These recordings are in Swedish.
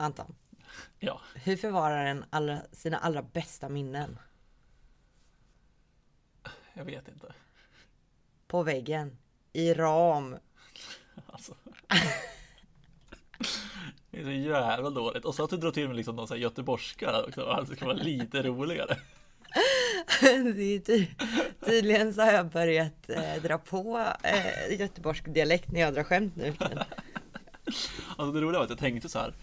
Anton, Ja, hur förvarar en alla, sina allra bästa minnen? jag vet inte. På väggen, i ram. Alltså. Det är så jävla dåligt. Och så att du drar till med liksom någon sån här göteborgska också. Alltså, det ska vara lite roligare. Det är ty tydligen så har jag börjat eh, dra på eh, göteborgsk dialekt när jag drar skämt nu. Alltså det roliga var att jag tänkte så här.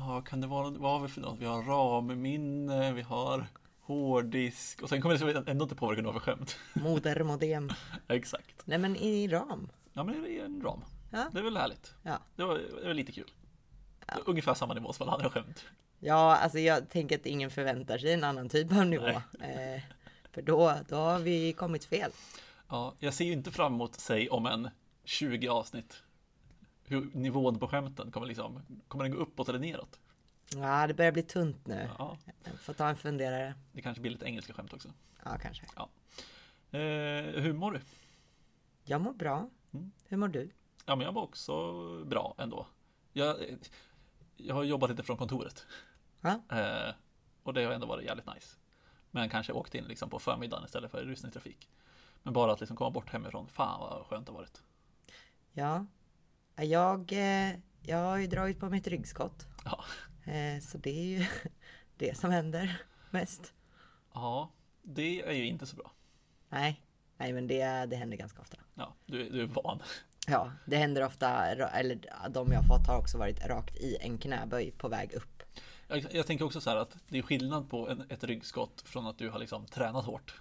Ja, kan det vara, vad har vi för något? Vi har ramminne, vi har hårddisk. Och sen kommer jag ändå inte på vad det vara för skämt. Moder modem. Exakt. Nej men i ram. Ja, men det är en ram. Ja. Det är väl härligt. Ja. Det var, det var lite kul. Ungefär samma nivå som alla andra skämt. Ja, alltså jag tänker att ingen förväntar sig en annan typ av nivå. Eh, för då, då har vi kommit fel. Ja, jag ser ju inte fram emot, säg om en 20 avsnitt. Hur nivån på skämten kommer liksom, kommer den gå uppåt eller neråt? Ja, det börjar bli tunt nu. Ja, får ta en funderare. det kanske blir lite engelska skämt också. Ja, kanske. Eh, hur mår du? Jag mår bra. Mm. Hur mår du? Ja, men jag var också bra ändå. Jag, jag har jobbat lite från kontoret. Ja. Eh, och det har ändå varit jävligt nice. Men kanske åkt in liksom på förmiddagen istället för rusningstrafik. Men bara att liksom komma bort hemifrån, fan vad skönt det har varit. Ja. Jag, eh, jag har ju dragit på mitt ryggskott. Ja, Eh, så det är ju det som händer mest. ja det är ju inte så bra. Nej, nej men det, det händer ganska ofta. Ja, du, du är van. Ja, det händer ofta, eller de jag fått har också varit rakt i en knäböj på väg upp. Jag, jag tänker också så här att det är skillnad på en, ett ryggskott från att du har liksom tränat hårt.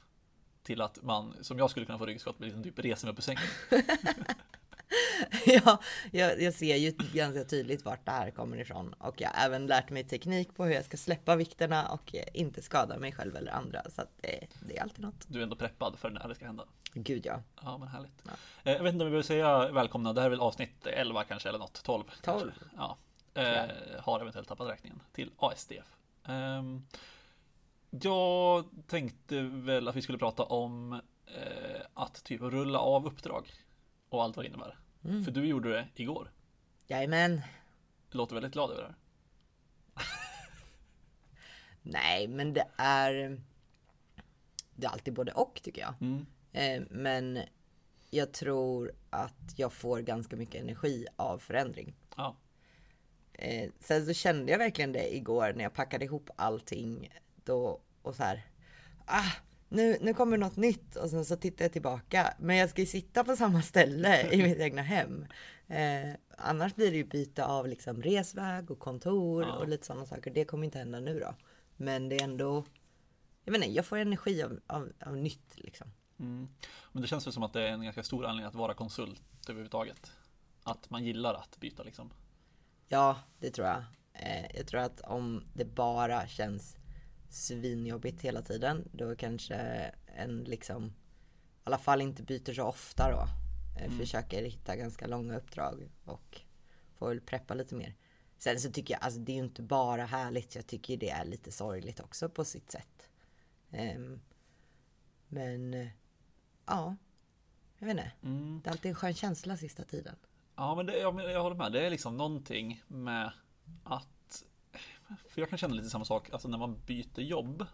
Till att man, som jag skulle kunna få ryggskott, med liksom typ reser mig upp ur sängen. ja, jag, jag ser ju ganska tydligt vart det här kommer ifrån och jag har även lärt mig teknik på hur jag ska släppa vikterna och eh, inte skada mig själv eller andra. Så att det, det är alltid något. Du är ändå preppad för när det ska hända. Gud ja. Ja, men härligt. Ja. Eh, Jag vet inte om vi behöver säga välkomna. Det här är väl avsnitt 11 kanske, eller något. 12. 12. Kanske. Ja. Eh, har eventuellt tappat räkningen till ASDF. Ehm, jag tänkte väl att vi skulle prata om eh, att typ rulla av uppdrag och allt vad det innebär. Mm. För du gjorde det igår. Jajamän. Du låter väldigt glad över det här. Nej, men det är. Det är alltid både och tycker jag. Mm. Eh, men jag tror att jag får ganska mycket energi av förändring. Ja. Eh, sen så kände jag verkligen det igår när jag packade ihop allting då och så här. Ah, nu, nu kommer något nytt och sen så tittar jag tillbaka. Men jag ska ju sitta på samma ställe i mitt egna hem. Eh, annars blir det ju byte av liksom resväg och kontor Ja. och lite sådana saker. Det kommer inte hända nu då. Men det är ändå. Jag vet inte, jag får energi av, av, av nytt liksom. Mm. Men det känns väl som att det är en ganska stor anledning att vara konsult överhuvudtaget. Att man gillar att byta liksom. Ja, det tror jag. Eh, jag tror att om det bara känns svinjobbigt hela tiden, då kanske en liksom, i alla fall inte byter så ofta då. Eh, Mm. Försöker hitta ganska långa uppdrag och får väl preppa lite mer. Sen så tycker jag, alltså det är ju inte bara härligt, jag tycker det är lite sorgligt också på sitt sätt. Ehm, men, eh, ja, jag vet inte. Mm. Det är alltid en skön känsla sista tiden. Ja, men det, jag, jag håller med. Det är liksom någonting med att... För jag kan känna lite samma sak, alltså när man byter jobb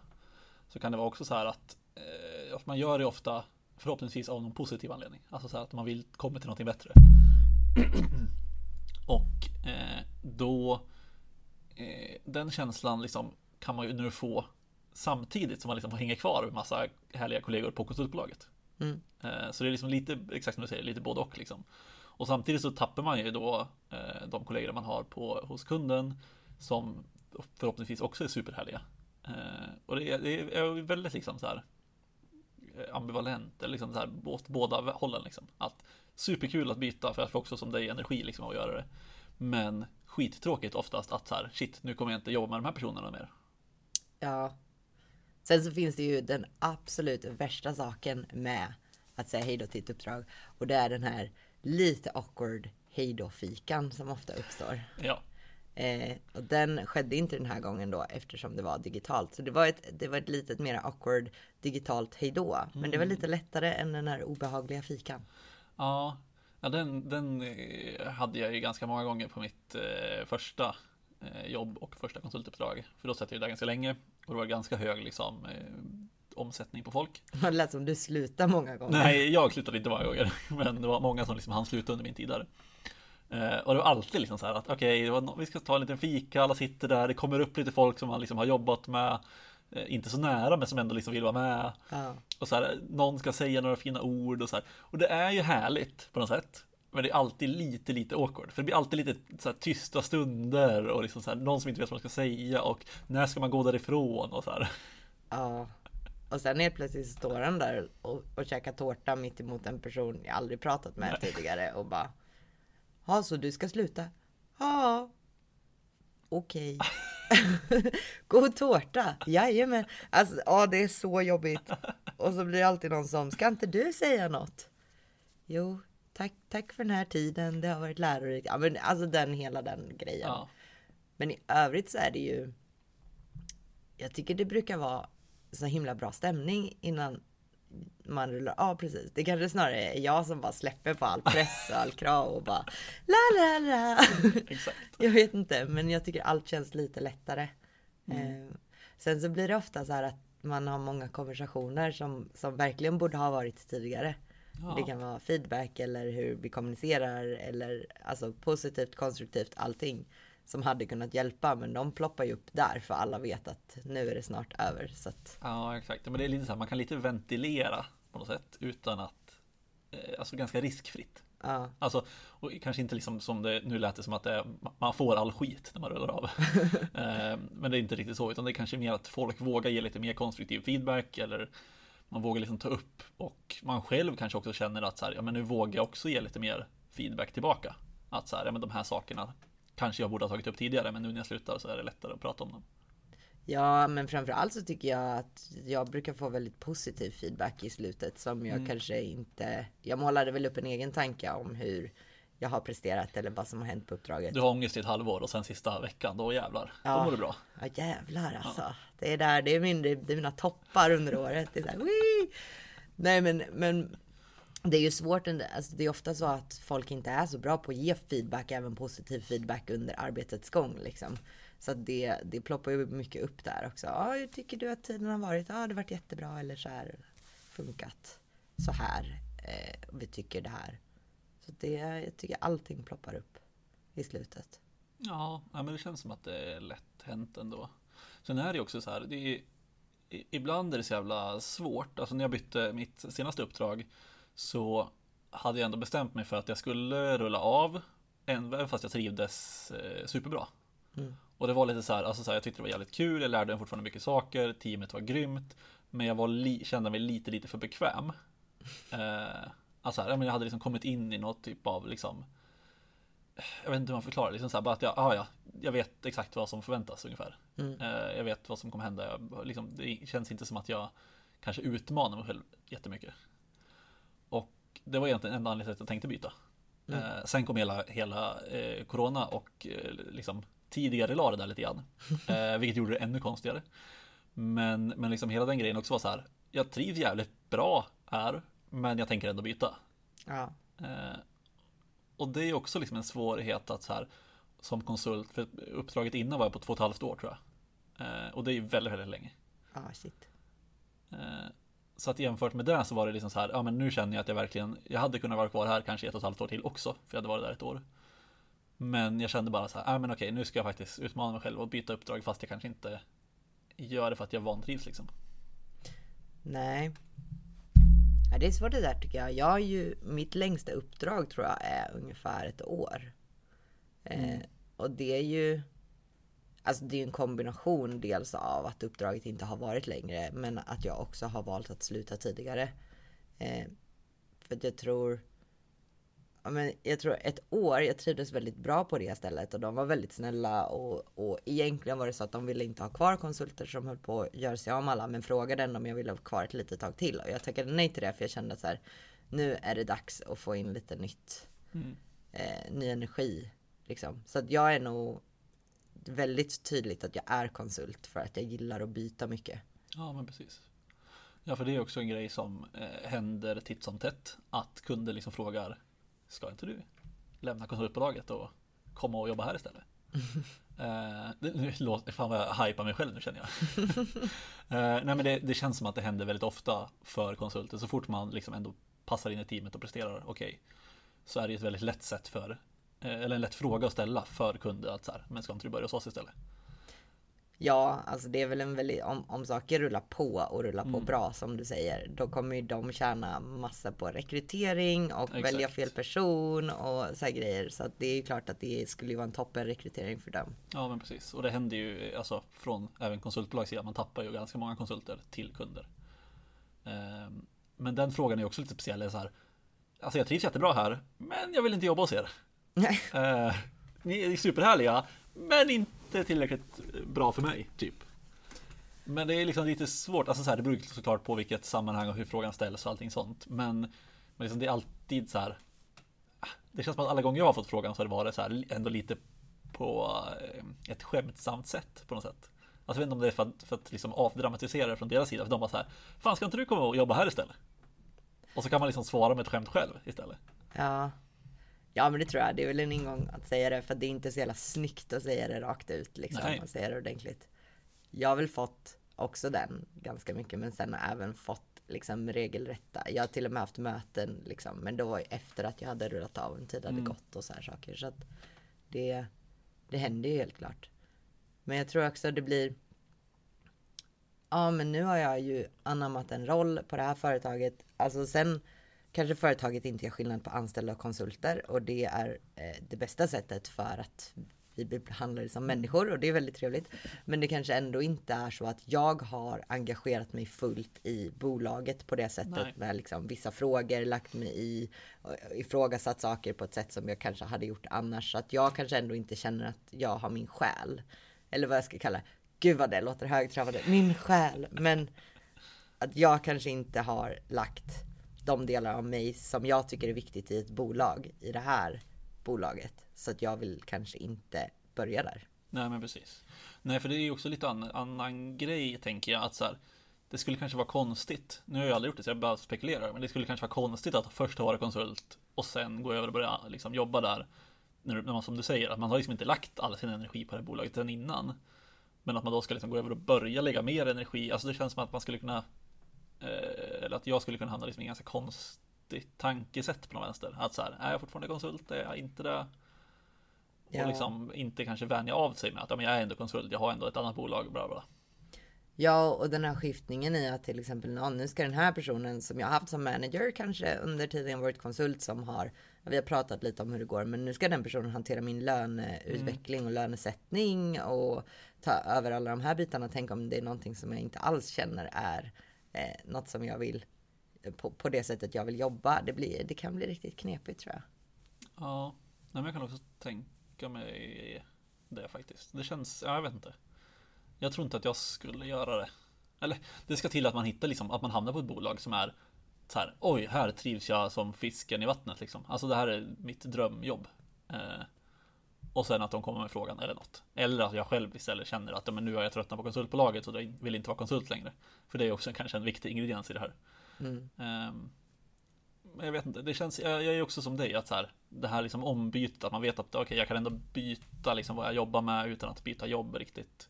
så kan det vara också så här att, eh, att man gör det ofta förhoppningsvis av någon positiv anledning. Alltså så här att man vill komma till någonting bättre. Och eh, då eh, den känslan liksom kan man ju nu få samtidigt som man liksom hänger kvar med massa härliga kollegor på konsultbolaget. Mm. Eh, Så det är liksom lite, exakt som du säger, lite både och liksom. Och samtidigt så tappar man ju då eh, de kollegor man har på, hos kunden som förhoppningsvis också är superhärliga. Eh, Och det är, det är väldigt liksom så här eh, ambivalent, eller liksom så här åt båda hållen liksom. Att superkul att byta för att få också som dig energi liksom att göra det. Men skittråkigt oftast att så här, shit, nu kommer jag inte jobba med de här personerna mer. Ja. Sen så finns det ju den absolut värsta saken med att säga hej då till ett uppdrag. Och det är den här lite awkward hej då fikan som ofta uppstår. Ja, Eh, och den skedde inte den här gången då eftersom det var digitalt. Så det var ett, det var ett litet mer awkward digitalt hej då. Men det var lite lättare än den här obehagliga fikan. Ja, ja den, den eh, hade jag ju ganska många gånger på mitt eh, första eh, jobb och första konsultuppdrag. För då satt jag där ganska länge och det var ganska hög liksom eh, omsättning på folk. Det lät som du slutade många gånger. Nej, jag slutade inte många gånger, men det var många som liksom hann sluta under min tid där. Eh, och det var alltid liksom så här att okej, okay, vi ska ta en liten fika, alla sitter där, det kommer upp lite folk som man liksom har jobbat med, eh, inte så nära men som ändå liksom vill vara med. Ja. Och så här, någon ska säga några fina ord och så här. Och det är ju härligt på något sätt. Men det är alltid lite, lite awkward. För det blir alltid lite så här, tysta stunder och liksom så här, någon som inte vet vad man ska säga och när ska man gå därifrån och så här. Ja. Och sen helt plötsligt står han där och, och käkar tårta mitt emot en person jag aldrig pratat med Nej. tidigare och bara. Ja, så du ska sluta? Ja. Okej. God tårta, jajamän. Alltså, ja, det är så jobbigt. Och så blir det alltid någon som, ska inte du säga något? Jo, tack, tack för den här tiden. Det har varit lärorikt. Ja, men alltså den hela den grejen. Ja. Men i övrigt så är det ju. Jag tycker det brukar vara så himla bra stämning innan man rullar av precis. Det kanske snarare är jag som bara släpper på all press och all krav och bara la la la. Exakt. Jag vet inte, men jag tycker allt känns lite lättare. Mm. Eh, sen så blir det ofta så här att man har många konversationer som, som verkligen borde ha varit tidigare. Ja. Det kan vara feedback eller hur vi kommunicerar eller alltså positivt, konstruktivt, allting som hade kunnat hjälpa. Men de ploppar ju upp där för alla vet att nu är det snart över. Så att, Ja, exakt. Men det är lite så här, man kan lite ventilera på något sätt utan att, eh, alltså ganska riskfritt. ja, Alltså, och kanske inte liksom som det, nu lät det som att är- man får all skit när man rullar av. Eh, Men det är inte riktigt så, utan det är kanske mer att folk vågar ge lite mer konstruktiv feedback eller man vågar liksom ta upp och man själv kanske också känner att så här, ja men nu vågar jag också ge lite mer feedback tillbaka. Att så här, ja men de här sakerna kanske jag borde ha tagit upp tidigare, men nu när jag slutar så är det lättare att prata om dem. ja, men framförallt så tycker jag att jag brukar få väldigt positiv feedback i slutet som jag kanske inte. Jag målade väl upp en egen tanke om hur jag har presterat eller vad som har hänt på uppdraget. Du har ångest i ett halvår och sen sista veckan, då jävlar, då Ja. mår du bra. Ja jävlar alltså. Det är där, det är, min, det är mina toppar under året. Det är "Wii!" Nej men, men det är ju svårt. Alltså, det är ofta så att folk inte är så bra på att ge feedback, även positiv feedback under arbetets gång. Liksom. Så att det, det ploppar ju mycket upp där också. Ja, hur tycker du att tiden har varit? Ja, det har varit jättebra eller så här funkat så här. Eh, vi tycker det här. Så det, jag tycker allting ploppar upp i slutet. Ja, men det känns som att det är lätt hänt ändå. Sen är det ju också så här, det är, ibland är det så jävla svårt. Alltså när jag bytte mitt senaste uppdrag så hade jag ändå bestämt mig för att jag skulle rulla av, även fast jag trivdes eh, superbra. Mm. Och det var lite så här, alltså så här, jag tyckte det var jävligt kul, jag lärde mig fortfarande mycket saker, teamet var grymt, men jag var kände mig lite, lite för bekväm. Eh, alltså här, jag hade liksom kommit in i något typ av liksom jag vet inte hur man förklarar, liksom så här, bara att jag, ah, ja, jag vet exakt vad som förväntas ungefär. Mm. Eh, jag vet vad som kommer hända. Jag, liksom, det känns inte som att jag kanske utmanar mig själv jättemycket. Det var egentligen enda anledningen att jag tänkte byta. Mm. Eh, sen kom hela, hela eh, corona och eh, liksom tidigare la det där lite grann. Eh, vilket gjorde det ännu konstigare. Men, men liksom hela den grejen också var så här. Jag trivs jävligt bra här, men jag tänker ändå byta. Ja. Eh, och det är också liksom en svårighet att så här som konsult, för uppdraget innan var jag på två och ett halvt år tror jag. Eh, och det är ju väldigt, väldigt länge. Ah, shit. Eh, så att jämfört med det så var det liksom så här, ja men nu känner jag att jag verkligen, jag hade kunnat vara kvar här kanske ett och ett halvt år till också, för jag hade varit där ett år. Men jag kände bara så här, ja men okej, nu ska jag faktiskt utmana mig själv och byta uppdrag fast jag kanske inte gör det för att jag vantrivs liksom. Nej. Ja, det är svårt det där tycker jag. Jag har ju, mitt längsta uppdrag tror jag är ungefär ett år. Eh, och det är ju, alltså det är ju en kombination dels av att uppdraget inte har varit längre, men att jag också har valt att sluta tidigare. Eh, för att jag tror, ja, men jag tror ett år, jag trivdes väldigt bra på det stället och de var väldigt snälla och, och egentligen var det så att de ville inte ha kvar konsulter som höll på att göra sig av med alla men frågade ändå om jag ville ha kvar ett litet tag till och jag tackade nej till det för jag kände att så här, nu är det dags att få in lite nytt, Mm. eh, ny energi liksom. Så att jag är nog väldigt tydligt att jag är konsult för att jag gillar att byta mycket. Ja, men precis. Ja, för det är också en grej som eh, händer titt som tätt. Att kunder liksom frågar, ska inte du lämna konsultbolaget och komma och jobba här istället? Eh, det, nu låter, fan vad jag hypar mig själv nu känner jag. eh, nej men det, det, känns som att det händer väldigt ofta för konsulter. Så fort man liksom ändå passar in i teamet och presterar okej. Okay, så är det ett väldigt lätt sätt för, eller en lätt fråga att ställa för kunder att så här, men ska inte du börja hos oss istället? Ja, alltså det är väl en väldigt, om, om saker rullar på och rullar mm. på bra som du säger, då kommer ju de tjäna massa på rekrytering och Exakt. välja fel person och så här grejer. Så att det är ju klart att det skulle ju vara en toppen rekrytering för dem. Ja, men precis. Och det händer ju alltså från även konsultbolags sida, man tappar ju ganska många konsulter till kunder. Ehm, men den frågan är också lite speciell. Så här, alltså jag trivs jättebra här, men jag vill inte jobba hos er. Nej. Ehm, ni är superhärliga, men inte tillräckligt bra för mig, typ. Men det är liksom lite svårt, alltså så här, det beror såklart på vilket sammanhang och hur frågan ställs och allting sånt. Men, men liksom det är alltid så här. Det känns som att alla gånger jag har fått frågan så har det varit så här ändå lite på eh, ett skämtsamt sätt på något sätt. Alltså jag vet inte om det är för att, för att liksom avdramatisera det från deras sida. För de bara så här, fan ska inte du komma och jobba här istället? Och så kan man liksom svara med ett skämt själv istället. Ja. Ja men det tror jag, det är väl en ingång att säga det för det är inte så jävla snyggt att säga det rakt ut liksom. Nej. Man säger det ordentligt. Jag har väl fått också den ganska mycket men sen har även fått liksom regelrätta. Jag har till och med haft möten liksom men då var ju efter att jag hade rullat av en tid hade mm. gått och så här saker. Så att det, det händer ju helt klart. Men jag tror också det blir Ja men nu har jag ju anammat en roll på det här företaget. Alltså sen kanske företaget inte gör skillnad på anställda och konsulter och det är eh, det bästa sättet för att vi blir behandlade som människor och det är väldigt trevligt. Men det kanske ändå inte är så att jag har engagerat mig fullt i bolaget på det sättet Nej. med liksom vissa frågor, lagt mig i, ifrågasatt saker på ett sätt som jag kanske hade gjort annars. Så att jag kanske ändå inte känner att jag har min själ. Eller vad jag ska kalla Gud vad det låter högtravande. Min själ. Men att jag kanske inte har lagt de delar av mig som jag tycker är viktigt i ett bolag, i det här bolaget. Så att jag vill kanske inte börja där. Nej men precis. Nej för det är ju också lite annan, annan grej tänker jag att så här, det skulle kanske vara konstigt. Nu har jag aldrig gjort det så jag bara spekulerar. Men det skulle kanske vara konstigt att först vara konsult och sen gå över och börja liksom, jobba där. När man som du säger, att man har liksom inte lagt all sin energi på det här bolaget än innan. Men att man då ska liksom gå över och börja lägga mer energi. Alltså det känns som att man skulle kunna eller att jag skulle kunna hamna liksom i en ganska konstigt tankesätt på någon vänster. Att så här, är jag fortfarande konsult? Är jag inte det? Ja. Och liksom inte kanske vänja av sig med att ja, men jag är ändå konsult, jag har ändå ett annat bolag, bla bla. Ja, och den här skiftningen i att till exempel ja, nu ska den här personen som jag haft som manager kanske under tiden varit konsult som har, vi har pratat lite om hur det går, men nu ska den personen hantera min löneutveckling mm. och lönesättning och ta över alla de här bitarna. Tänk om det är någonting som jag inte alls känner är eh, något som jag vill på, på det sättet jag vill jobba. Det, blir, det kan bli riktigt knepigt tror jag. Ja, men jag kan också tänka mig det faktiskt. Det känns, ja, jag vet inte. Jag tror inte att jag skulle göra det. Eller det ska till att man hittar liksom, att man hamnar på ett bolag som är så här, oj, här trivs jag som fisken i vattnet liksom. Alltså det här är mitt drömjobb. Eh, och sen att de kommer med frågan eller något. Eller att jag själv istället känner att men nu har jag tröttnat på konsultbolaget och vill inte vara konsult längre. För det är också kanske en viktig ingrediens i det här. Mm. Um, jag vet inte, det känns, jag, jag är också som dig att så här, det här liksom ombytet, att man vet att okay, jag kan ändå byta liksom vad jag jobbar med utan att byta jobb riktigt.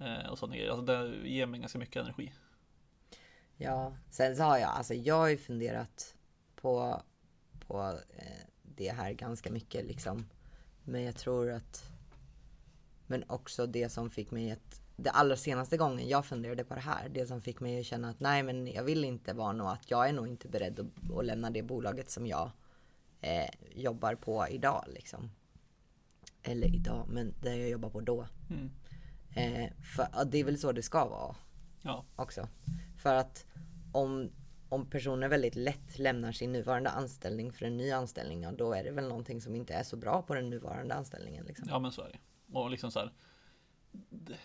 Uh, och sådana grejer, alltså det ger mig ganska mycket energi. Ja, sen så har jag, alltså jag har ju funderat på, på eh, det här ganska mycket liksom men jag tror att... Men också det som fick mig att... Det allra senaste gången jag funderade på det här, det som fick mig att känna att nej men jag vill inte vara nog att jag är nog inte beredd att, att lämna det bolaget som jag eh, jobbar på idag liksom. Eller idag, men det jag jobbar på då. Mm. Eh, för det är väl så det ska vara. Ja. Också. För att om om personer väldigt lätt lämnar sin nuvarande anställning för en ny anställning, ja, då är det väl någonting som inte är så bra på den nuvarande anställningen. Liksom. Ja, men så är det. Och liksom så här,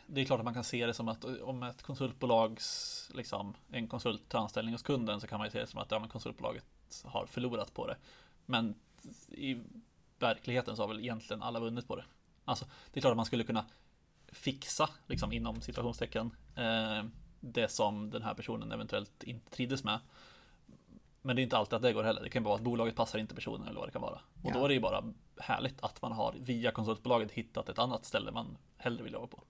det är klart att man kan se det som att om ett konsultbolags, liksom, en konsult tar anställning hos kunden så kan man ju se det som att ja, men konsultbolaget har förlorat på det. Men i verkligheten så har väl egentligen alla vunnit på det. Alltså, det är klart att man skulle kunna fixa, liksom inom situationstecken, eh, det som den här personen eventuellt inte trivdes med. Men det är inte alltid att det går heller. Det kan bara vara att bolaget passar inte personen eller vad det kan vara. Och Ja. då är det ju bara härligt att man har via konsultbolaget hittat ett annat ställe man hellre vill jobba på.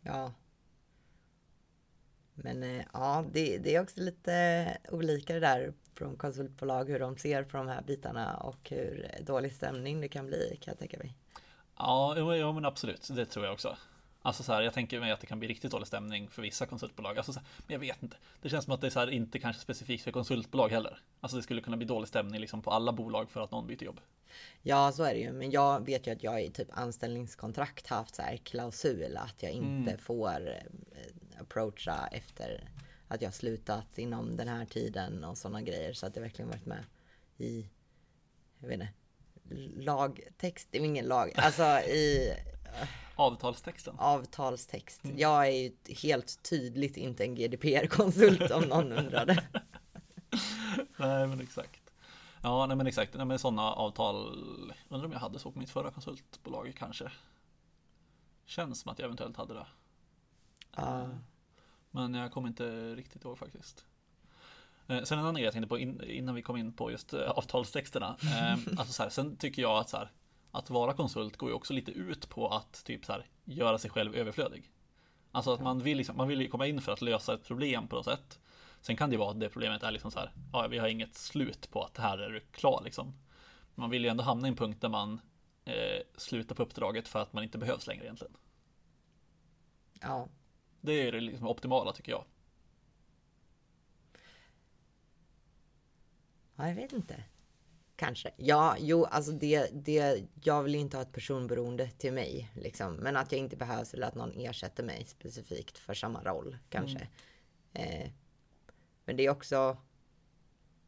Ja. Men eh, ja, det, det är också lite olika det där från konsultbolag hur de ser på de här bitarna och hur dålig stämning det kan bli kan jag tänka mig. Ja, jo, men absolut. Det tror jag också. Alltså så här, jag tänker mig att det kan bli riktigt dålig stämning för vissa konsultbolag. Alltså så här, men jag vet inte. Det känns som att det är så här, inte kanske specifikt för konsultbolag heller. Alltså det skulle kunna bli dålig stämning liksom på alla bolag för att någon byter jobb. Ja, så är det ju. Men jag vet ju att jag i typ anställningskontrakt haft så här klausul att jag inte får eh, approacha efter att jag slutat inom den här tiden och sådana grejer. Så att det verkligen varit med i, jag vet inte, lagtext, det är ingen lag, alltså i Avtalstexten. avtalstext. Jag är ju helt tydligt inte en GDPR-konsult om någon undrade. Nej, men exakt. Ja, nej men exakt. Nej, men sådana avtal. Undrar om jag hade så på mitt förra konsultbolag kanske. Känns som att jag eventuellt hade det. Ja, Men jag kommer inte riktigt ihåg faktiskt. Eh, Sen en annan grej jag tänkte på in, innan vi kom in på just eh, avtalstexterna. Eh, alltså så här, sen tycker jag att så här, att vara konsult går ju också lite ut på att typ så här, göra sig själv överflödig. Alltså att man vill, liksom, man vill komma in för att lösa ett problem på något sätt. Sen kan det vara att det problemet är liksom så här, ja vi har inget slut på att här är du klar liksom. Man vill ju ändå hamna i en punkt där man eh, slutar på uppdraget för att man inte behövs längre egentligen. ja, Det är det liksom optimala tycker jag. ja, jag vet inte. Kanske. Ja, jo, alltså det, det, jag vill inte ha ett personberoende till mig, liksom. Men att jag inte behövs eller att någon ersätter mig specifikt för samma roll, kanske. Eh, men det är också,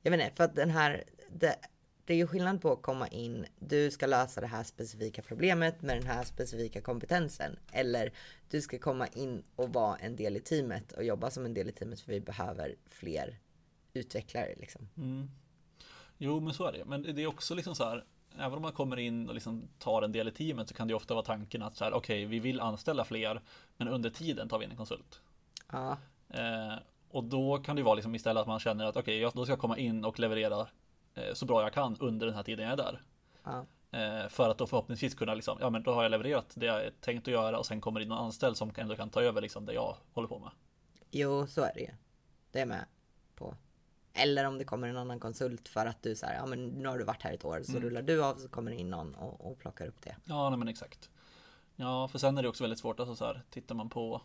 jag vet inte, för att den här, det, det är ju skillnad på att komma in, du ska lösa det här specifika problemet med den här specifika kompetensen. Eller du ska komma in och vara en del i teamet och jobba som en del i teamet för vi behöver fler utvecklare liksom. Jo, men så är det. Men det är också liksom så här, även om man kommer in och liksom tar en del i teamet så kan det ofta vara tanken att så här, okej, vi vill anställa fler, men under tiden tar vi in en konsult. Ja, Eh, och då kan det ju vara liksom istället att man känner att okej, jag då ska jag komma in och leverera eh, så bra jag kan under den här tiden jag är där. ja, Eh, för att då förhoppningsvis kunna liksom, ja men då har jag levererat det jag tänkt att göra och sen kommer det in någon anställd som ändå kan ta över liksom det jag håller på med. jo så är det ju. Det är med på. Eller om det kommer en annan konsult för att du säger, ja men nu har du varit här ett år, så rullar du av så kommer det in någon och, och plockar upp det. Ja, nej, men exakt. Ja, för sen är det också väldigt svårt, alltså så här, tittar man på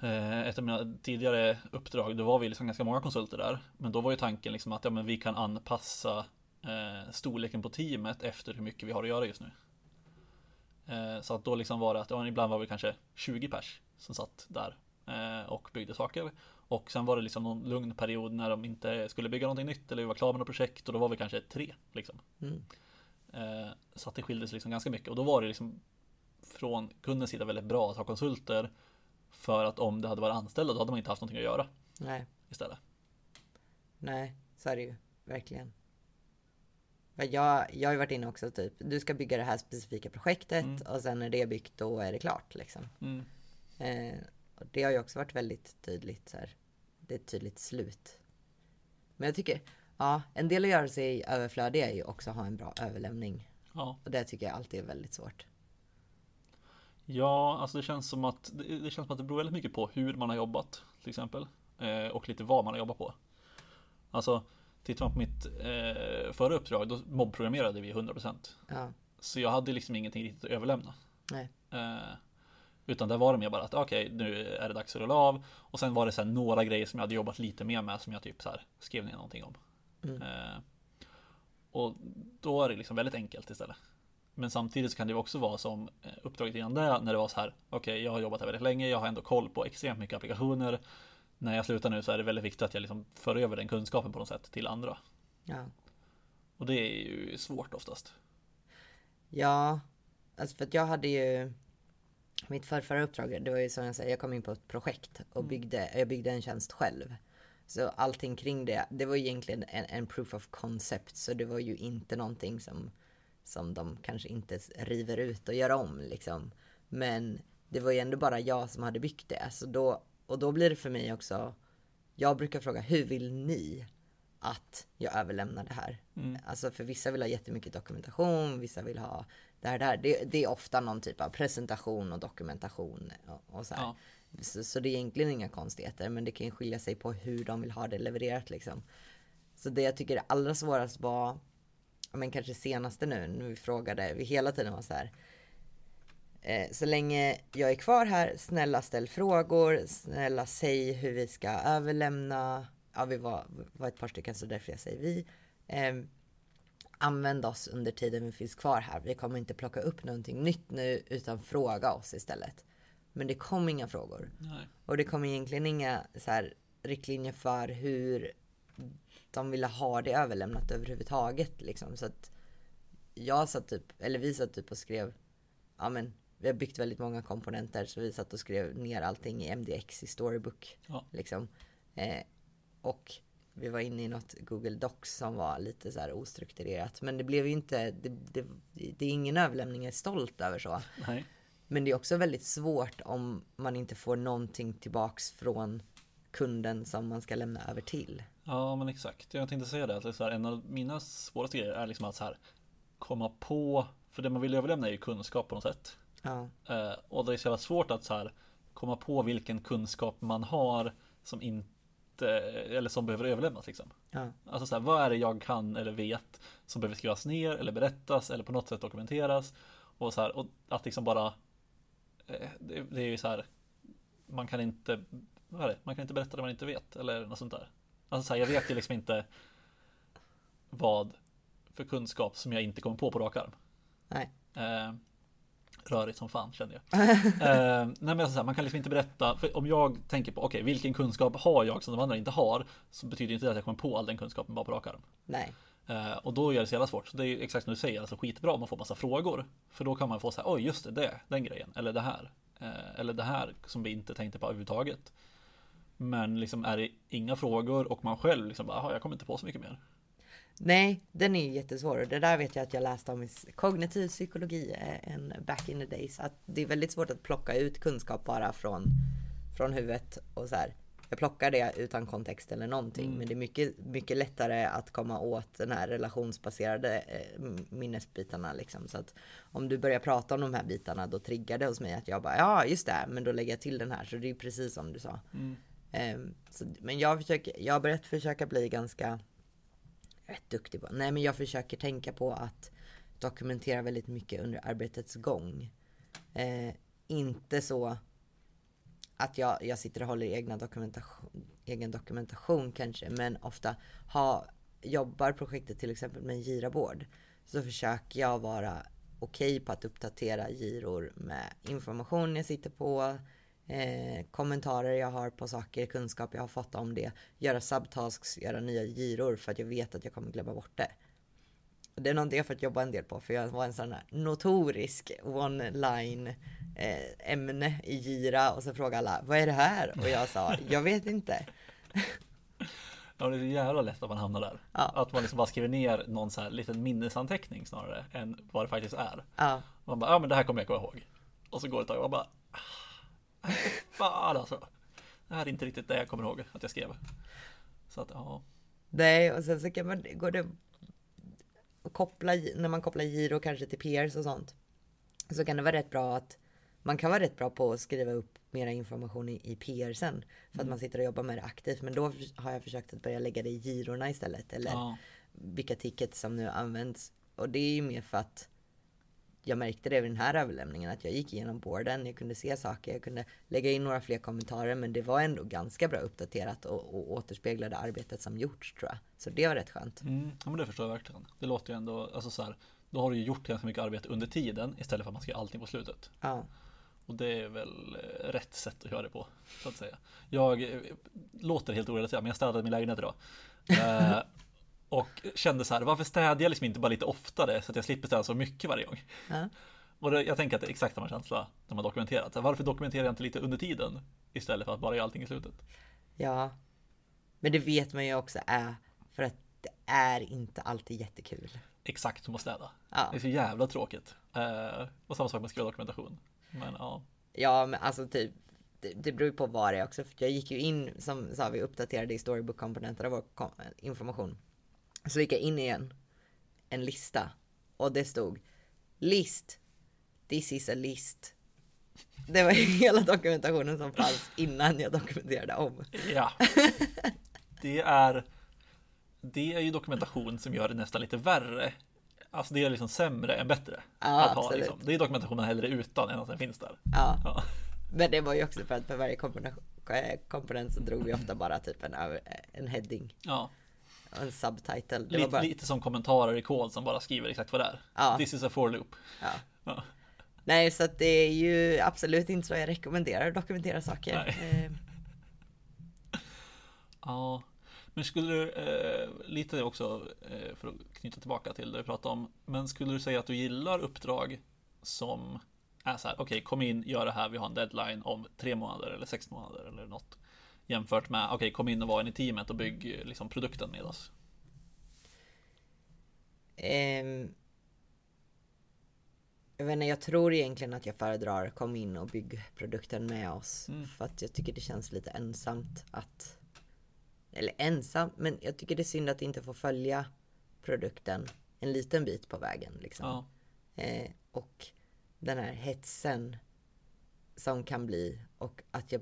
eh, ett av mina tidigare uppdrag, då var vi liksom ganska många konsulter där. Men då var ju tanken liksom att ja, men vi kan anpassa eh, storleken på teamet efter hur mycket vi har att göra just nu. Eh, så att då liksom var det att ja, ibland var vi kanske 20 pers som satt där och byggde saker. Och sen var det liksom någon lugn period när de inte skulle bygga någonting nytt eller vi var klara med något projekt och då var vi kanske tre. Liksom. Mm. Eh, så att det skilde sig liksom ganska mycket och då var det liksom från kundens sida väldigt bra att ha konsulter för att om det hade varit anställda då hade man inte haft någonting att göra Nej, istället. nej, så är det ju verkligen. Jag, jag har ju varit inne också typ, du ska bygga det här specifika projektet och sen när det är byggt då är det klart liksom. Mm. Eh, det har ju också varit väldigt tydligt så här. Det är ett tydligt slut. Men jag tycker, ja, en del att göra sig överflödig är ju också att ha en bra överlämning. Ja. Och det tycker jag alltid är väldigt svårt. ja, alltså det känns som att det, det känns som att det beror väldigt mycket på hur man har jobbat till exempel eh, och lite vad man har jobbat på. Alltså tittar man på mitt eh, förra uppdrag då mobbprogrammerade vi 100% Ja, så jag hade liksom ingenting riktigt att överlämna. nej, Eh, utan där var det mer bara att okej, nu är det dags att rulla av. Och sen var det så några grejer som jag hade jobbat lite mer med som jag typ så här skrev ner någonting om. Mm. Eh, och då är det liksom väldigt enkelt istället. Men samtidigt så kan det också vara som eh, uppdraget innan det när det var så här. Okej, jag har jobbat här väldigt länge. Jag har ändå koll på extremt mycket applikationer. När jag slutar nu så är det väldigt viktigt att jag liksom för över den kunskapen på något sätt till andra. ja. Och det är ju svårt oftast. Ja, alltså för att jag hade ju mitt förrförra uppdrag, det var ju som jag säger, jag kom in på ett projekt och byggde, jag byggde en tjänst själv. Så allting kring det, det var ju egentligen en, en proof of concept, så det var ju inte någonting som, som de kanske inte river ut och gör om liksom. Men det var ju ändå bara jag som hade byggt det, så då, och då blir det för mig också, jag brukar fråga, hur vill ni att jag överlämnar det här. Mm. Alltså för vissa vill ha jättemycket dokumentation, vissa vill ha det här, det här. Det, det är ofta någon typ av presentation och dokumentation och, och så här. Ja. Så, så det är egentligen inga konstigheter, men det kan skilja sig på hur de vill ha det levererat liksom. Så det jag tycker är allra svårast var, men kanske senaste nu, när vi frågade, vi hela tiden var så här. Eh, så länge jag är kvar här, snälla ställ frågor, snälla säg hur vi ska överlämna. Ja, vi var, var ett par stycken så därför jag säger vi. Eh, använd oss under tiden vi finns kvar här. Vi kommer inte plocka upp någonting nytt nu utan fråga oss istället. Men det kom inga frågor. Nej. Och det kom egentligen inga så här, riktlinjer för hur de ville ha det överlämnat överhuvudtaget. Liksom. Så att jag satt typ, eller vi satt typ och skrev, ja men vi har byggt väldigt många komponenter så vi satt och skrev ner allting i MDX i Storybook. Ja. Liksom. Eh, och vi var inne i något Google Docs som var lite så här ostrukturerat. Men det blev ju inte, det, det, det är ingen överlämning jag är stolt över så. Nej. Men det är också väldigt svårt om man inte får någonting tillbaks från kunden som man ska lämna över till. Ja, men exakt. Jag tänkte säga det. Att här, en av mina svåraste grejer är liksom att så här, komma på, för det man vill överlämna är ju kunskap på något sätt. Ja, Eh, och det är så jävla svårt att så här, komma på vilken kunskap man har som inte, eller som behöver överlämnas liksom. ja, Alltså så här, vad är det jag kan eller vet som behöver skrivas ner eller berättas eller på något sätt dokumenteras. Och så här, och att liksom bara, eh, det, det är ju så här, man kan inte, vad är det, man kan inte berätta det man inte vet eller något sånt där. Alltså så här, jag vet ju liksom inte vad för kunskap som jag inte kommer på på rak arm. nej, Eh, rörigt som fan kände jag. eh, nej men alltså man kan liksom inte berätta, för om jag tänker på okej vilken kunskap har jag som de andra inte har så betyder inte det att jag kommer på all den kunskapen bara på rak arm. nej, Eh, och då gör det så jävla svårt. Så det är exakt som du säger, alltså skitbra om man får massa frågor. För då kan man få så här, oj just det, det, den grejen, eller det här. Eh, eller det här som vi inte tänkte på överhuvudtaget. Men liksom är det inga frågor och man själv liksom bara, "Jaha, jag kommer inte på så mycket mer. Nej, den är jättesvår och det där vet jag att jag läste om i kognitiv psykologi eh, en back in the days. Att det är väldigt svårt att plocka ut kunskap bara från, från huvudet och så här. Jag plockar det utan kontext eller någonting, men det är mycket, mycket lättare att komma åt den här relationsbaserade eh, minnesbitarna liksom. Så att om du börjar prata om de här bitarna, då triggar det hos mig att jag bara, ja just det, men då lägger jag till den här. Så det är precis som du sa. Ehm, så, men jag försöker, jag har börjat försöka bli ganska rätt duktig på, nej men jag försöker tänka på att dokumentera väldigt mycket under arbetets gång. Eh, inte så att jag, jag sitter och håller egna dokumentation, egen dokumentation kanske, men ofta ha, jobbar projektet till exempel med en girabord så försöker jag vara okej på att uppdatera giror med information jag sitter på, eh, kommentarer jag har på saker, kunskap jag har fått om det, göra subtasks, göra nya giror för att jag vet att jag kommer glömma bort det. Det är någonting jag fått jobba en del på för jag var en sån här notorisk one-line eh, ämne i Gira och så frågade alla vad är det här? Och jag sa jag vet inte. Ja, det är så jävla lätt att man hamnar där. Ja. Att man liksom bara skriver ner någon så här liten minnesanteckning snarare än vad det faktiskt är. Ja, Man bara, ja men det här kommer jag komma ihåg. Och så går det ett tag och man bara, fan alltså. Det här är inte riktigt det jag kommer ihåg att jag skrev. Så att ja, nej och sen så kan man, går det att koppla, när man kopplar giro kanske till peers och sånt. Så kan det vara rätt bra att man kan vara rätt bra på att skriva upp mera information i, i PR sen. För att man sitter och jobbar med det aktivt. Men då har jag försökt att börja lägga det i girorna istället. Eller ja, vilka tickets som nu används. Och det är ju mer för att jag märkte det vid den här överlämningen att jag gick igenom borden, jag kunde se saker, jag kunde lägga in några fler kommentarer men det var ändå ganska bra uppdaterat och, och återspeglade arbetet som gjorts tror jag. Så det var rätt skönt. mm, ja men det förstår jag verkligen. Det låter ju ändå, alltså så här, då har du ju gjort ganska mycket arbete under tiden istället för att man ska göra allting på slutet. Ja, Och det är väl eh, rätt sätt att göra det på, så att säga. Jag eh, låter helt orelaterat, men jag städade min lägenhet idag. Och kände så här, varför städar jag liksom inte bara lite oftare så att jag slipper städa så mycket varje gång? ja, Och det, jag tänker att det är exakt samma känsla när man dokumenterat. Varför dokumenterar jag inte lite under tiden istället för att bara göra allting i slutet? ja. Men det vet man ju också är för att det är inte alltid jättekul. Exakt som att städa. Ja. Det är så jävla tråkigt. Eh, och samma sak med att skriva dokumentation. Men ja, Ja, men alltså typ det, det beror ju på vad det är också. För jag gick ju in, som sa vi uppdaterade i storybook-komponenter av vår information. Så gick jag in igen, en lista. Och det stod list, this is a list. Det var hela dokumentationen som fanns innan jag dokumenterade om. Ja. Det är, det är ju dokumentation som gör det nästan lite värre. Alltså det är liksom sämre än bättre. Ja, att ha, absolut. liksom. Det är dokumentation man hellre utan än att den finns där. Ja, Ja. men det var ju också för att för varje komponent, komponent så drog vi ofta bara typ en, en heading Ja. En subtitle. Lite, bara, lite som kommentarer i kod som bara skriver exakt vad det är. Ja. This is a for loop. ja. Ja. Nej, så att det är ju absolut inte så jag rekommenderar att dokumentera saker. Eh, Ja, men skulle du, eh, lite också eh, för att knyta tillbaka till det vi pratade om, men skulle du säga att du gillar uppdrag som är så här, okej, kom in, gör det här, vi har en deadline om tre månader eller sex månader eller något. Jämfört med, okej, kom in och var in i teamet och bygg eh, liksom produkten med oss. ehm, jag vet inte, jag tror egentligen att jag föredrar kom in och bygg produkten med oss. Mm. För att jag tycker det känns lite ensamt att... Eller ensamt, men jag tycker det är synd att inte få följa produkten en liten bit på vägen. Liksom. Ja, Eh, och den här hetsen som kan bli och att jag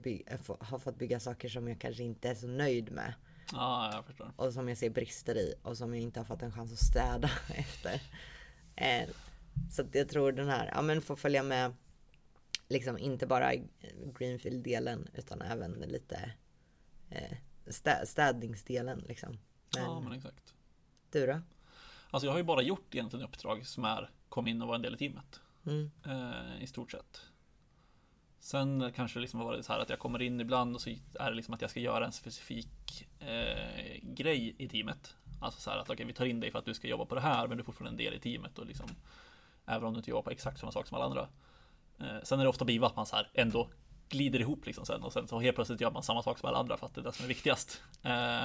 har fått bygga saker som jag kanske inte är så nöjd med ja jag förstår. och som jag ser brister i och som jag inte har fått en chans att städa efter. Eh, så att jag tror den här, ja men få följa med liksom inte bara Greenfield-delen utan även lite eh, stä- städningsdelen liksom. Men, Ja, men exakt. du då? Alltså jag har ju bara gjort egentligen uppdrag som är kom in och var en del i teamet. Mm. Eh, I stort sett. Sen kanske det liksom har varit så här att jag kommer in ibland och så är det liksom att jag ska göra en specifik eh, grej i teamet. Alltså så här att okej, vi tar in dig för att du ska jobba på det här, men du är fortfarande en del i teamet och liksom även om du inte jobbar på exakt samma sak som alla andra. Eh, sen är det ofta blivit att man så här ändå glider ihop liksom sen och sen så helt plötsligt gör man samma sak som alla andra för att det är det som är viktigast. Eh,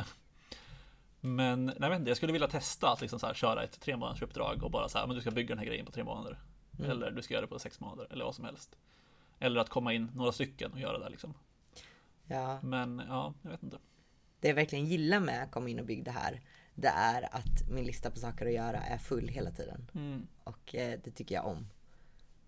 men nej, inte, jag skulle vilja testa att liksom så här, köra ett tre månaders uppdrag och bara så här, men du ska bygga den här grejen på tre månader. Eller du ska göra det på sex månader eller vad som helst. Eller att komma in några stycken och göra det liksom. Ja, Men ja, jag vet inte. det jag verkligen gillar med att komma in och bygga det här, det är att min lista på saker att göra är full hela tiden. Mm. Och eh, det tycker jag om.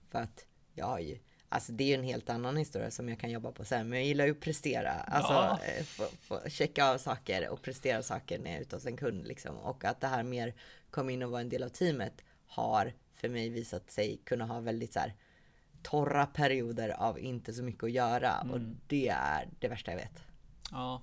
För att jag har ju, alltså det är ju en helt annan historia som jag kan jobba på sen. Men jag gillar ju att prestera. Alltså Ja. eh, få, få checka av saker och prestera saker när jag är ute hos en kund liksom. Och att det här mer kom in och vara en del av teamet har för mig visat sig kunna ha väldigt så här torra perioder av inte så mycket att göra. Och det är det värsta jag vet. Ja.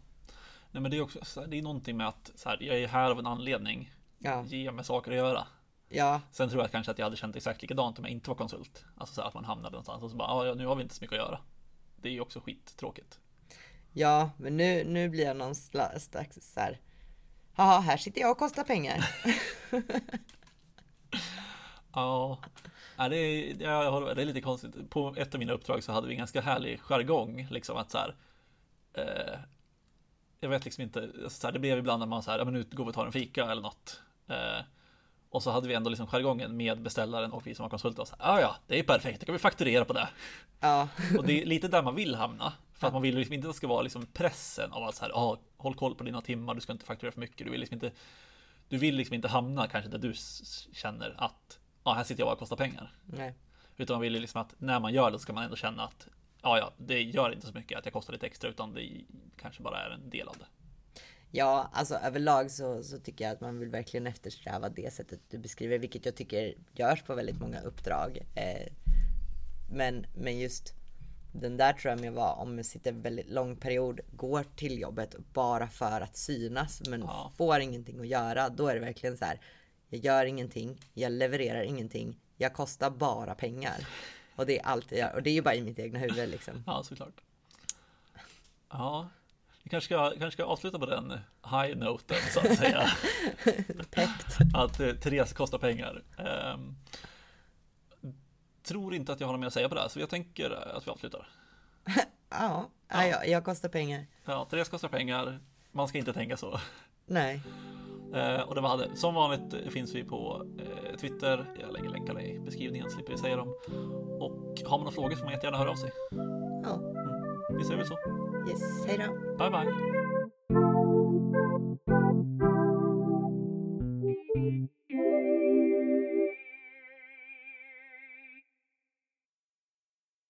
Nej men det är också, det är någonting med att här, jag är här av en anledning. Ja, Ge mig saker att göra. ja, Sen tror jag kanske att jag hade känt exakt likadant om jag inte var konsult. Alltså så här, att man hamnade någonstans och så bara, ja nu har vi inte så mycket att göra. Det är ju också skittråkigt. ja, men nu, nu blir jag någon sla- slags så här. Ja, här sitter jag och kostar pengar. Ja, ja det, är, med, det är lite konstigt. På ett av mina uppdrag så hade vi en ganska härlig jargong. Liksom att så här, eh, jag vet liksom inte, alltså så här, det blev ibland när man så här, ja men nu går vi och tar en fika eller något. Eh, och så hade vi ändå liksom jargongen med beställaren och vi som var konsulter. och Så här, ja, ja, det är perfekt, då kan vi fakturera på det. Ja, Och det är lite där man vill hamna. För att man vill liksom inte att det ska vara liksom pressen av att så här, ah, håll koll på dina timmar, du ska inte fakturera för mycket. Du vill liksom inte, du vill liksom inte hamna kanske där du känner att, ja, här sitter jag och kostar pengar. nej. Utan man vill ju liksom att när man gör det ska man ändå känna att, ja, ja, det gör inte så mycket att jag kostar lite extra, utan det kanske bara är en del av det. Ja, alltså överlag så, så tycker jag att man vill verkligen eftersträva det sättet du beskriver, vilket jag tycker görs på väldigt många uppdrag. Eh, men, men just den där tror jag med var om man sitter en väldigt lång period, går till jobbet bara för att synas, men Ja. får ingenting att göra. Då är det verkligen så här. Jag gör ingenting, jag levererar ingenting, jag kostar bara pengar. Och det är allt jag gör. Och det är ju bara i mitt egna huvud liksom. Ja, såklart. Ja, vi kanske ska, kanske ska avsluta på den high noten så att säga. Peppt. att eh, Therese kostar pengar. Ehm, tror inte att jag har något mer att säga på det här, så jag tänker att vi avslutar. Ja, ja. Jag, jag kostar pengar. Ja, Therese kostar pengar. Man ska inte tänka så. Nej. Eh, och det var det. Som vanligt finns vi på eh, Twitter. Jag lägger länkarna i beskrivningen, slipper vi säga dem. Och har man några frågor får man jättegärna höra av sig. Ja. vi säger väl så. Yes, hej då. Bye bye.